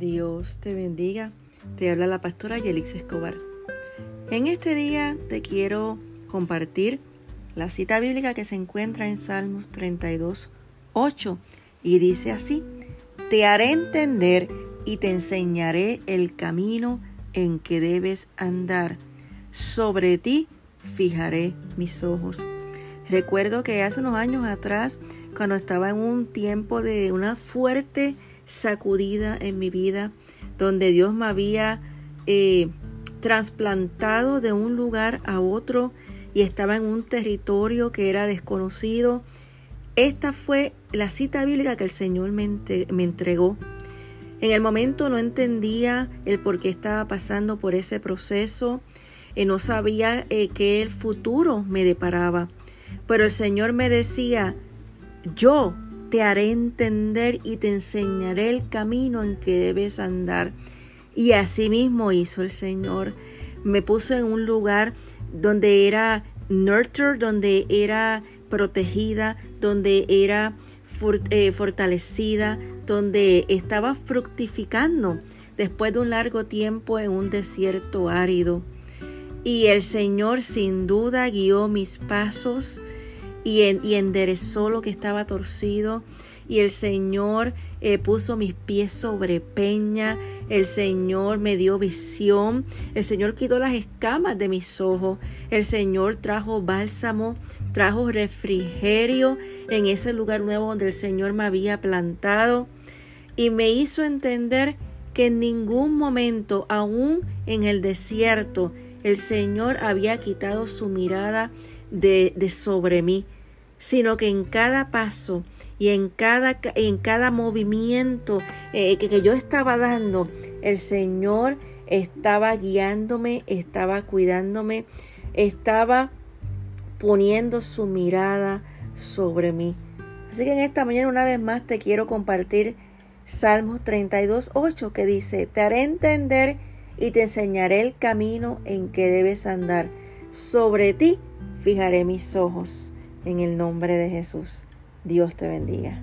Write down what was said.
Dios te bendiga. Te habla la pastora Yelix Escobar. En este día te quiero compartir la cita bíblica que se encuentra en Salmos 32, 8 y dice así, te haré entender y te enseñaré el camino en que debes andar. Sobre ti fijaré mis ojos. Recuerdo que hace unos años atrás, cuando estaba en un tiempo de una fuerte sacudida en mi vida, donde Dios me había eh, trasplantado de un lugar a otro y estaba en un territorio que era desconocido. Esta fue la cita bíblica que el Señor me, entregó. En el momento no entendía el por qué estaba pasando por ese proceso, eh, no sabía eh, qué el futuro me deparaba, pero el Señor me decía, yo te haré entender y te enseñaré el camino en que debes andar. Y así mismo hizo el Señor. Me puso en un lugar donde era nurture, donde era protegida, donde era eh, fortalecida, donde estaba fructificando después de un largo tiempo en un desierto árido. Y el Señor sin duda guió mis pasos y, enderezó lo que estaba torcido. Y el Señor eh, puso mis pies sobre peña. El Señor me dio visión. El Señor quitó las escamas de mis ojos. El Señor trajo bálsamo, trajo refrigerio en ese lugar nuevo donde el Señor me había plantado. Y me hizo entender que en ningún momento, aún en el desierto, el Señor había quitado su mirada de, sobre mí, sino que en cada paso y en cada, en cada movimiento eh, que, que yo estaba dando, el Señor estaba guiándome, estaba cuidándome, estaba poniendo su mirada sobre mí. Así que en esta mañana una vez más te quiero compartir Salmos 32, 8 que dice, te haré entender y te enseñaré el camino en que debes andar. Sobre ti fijaré mis ojos. En el nombre de Jesús. Dios te bendiga.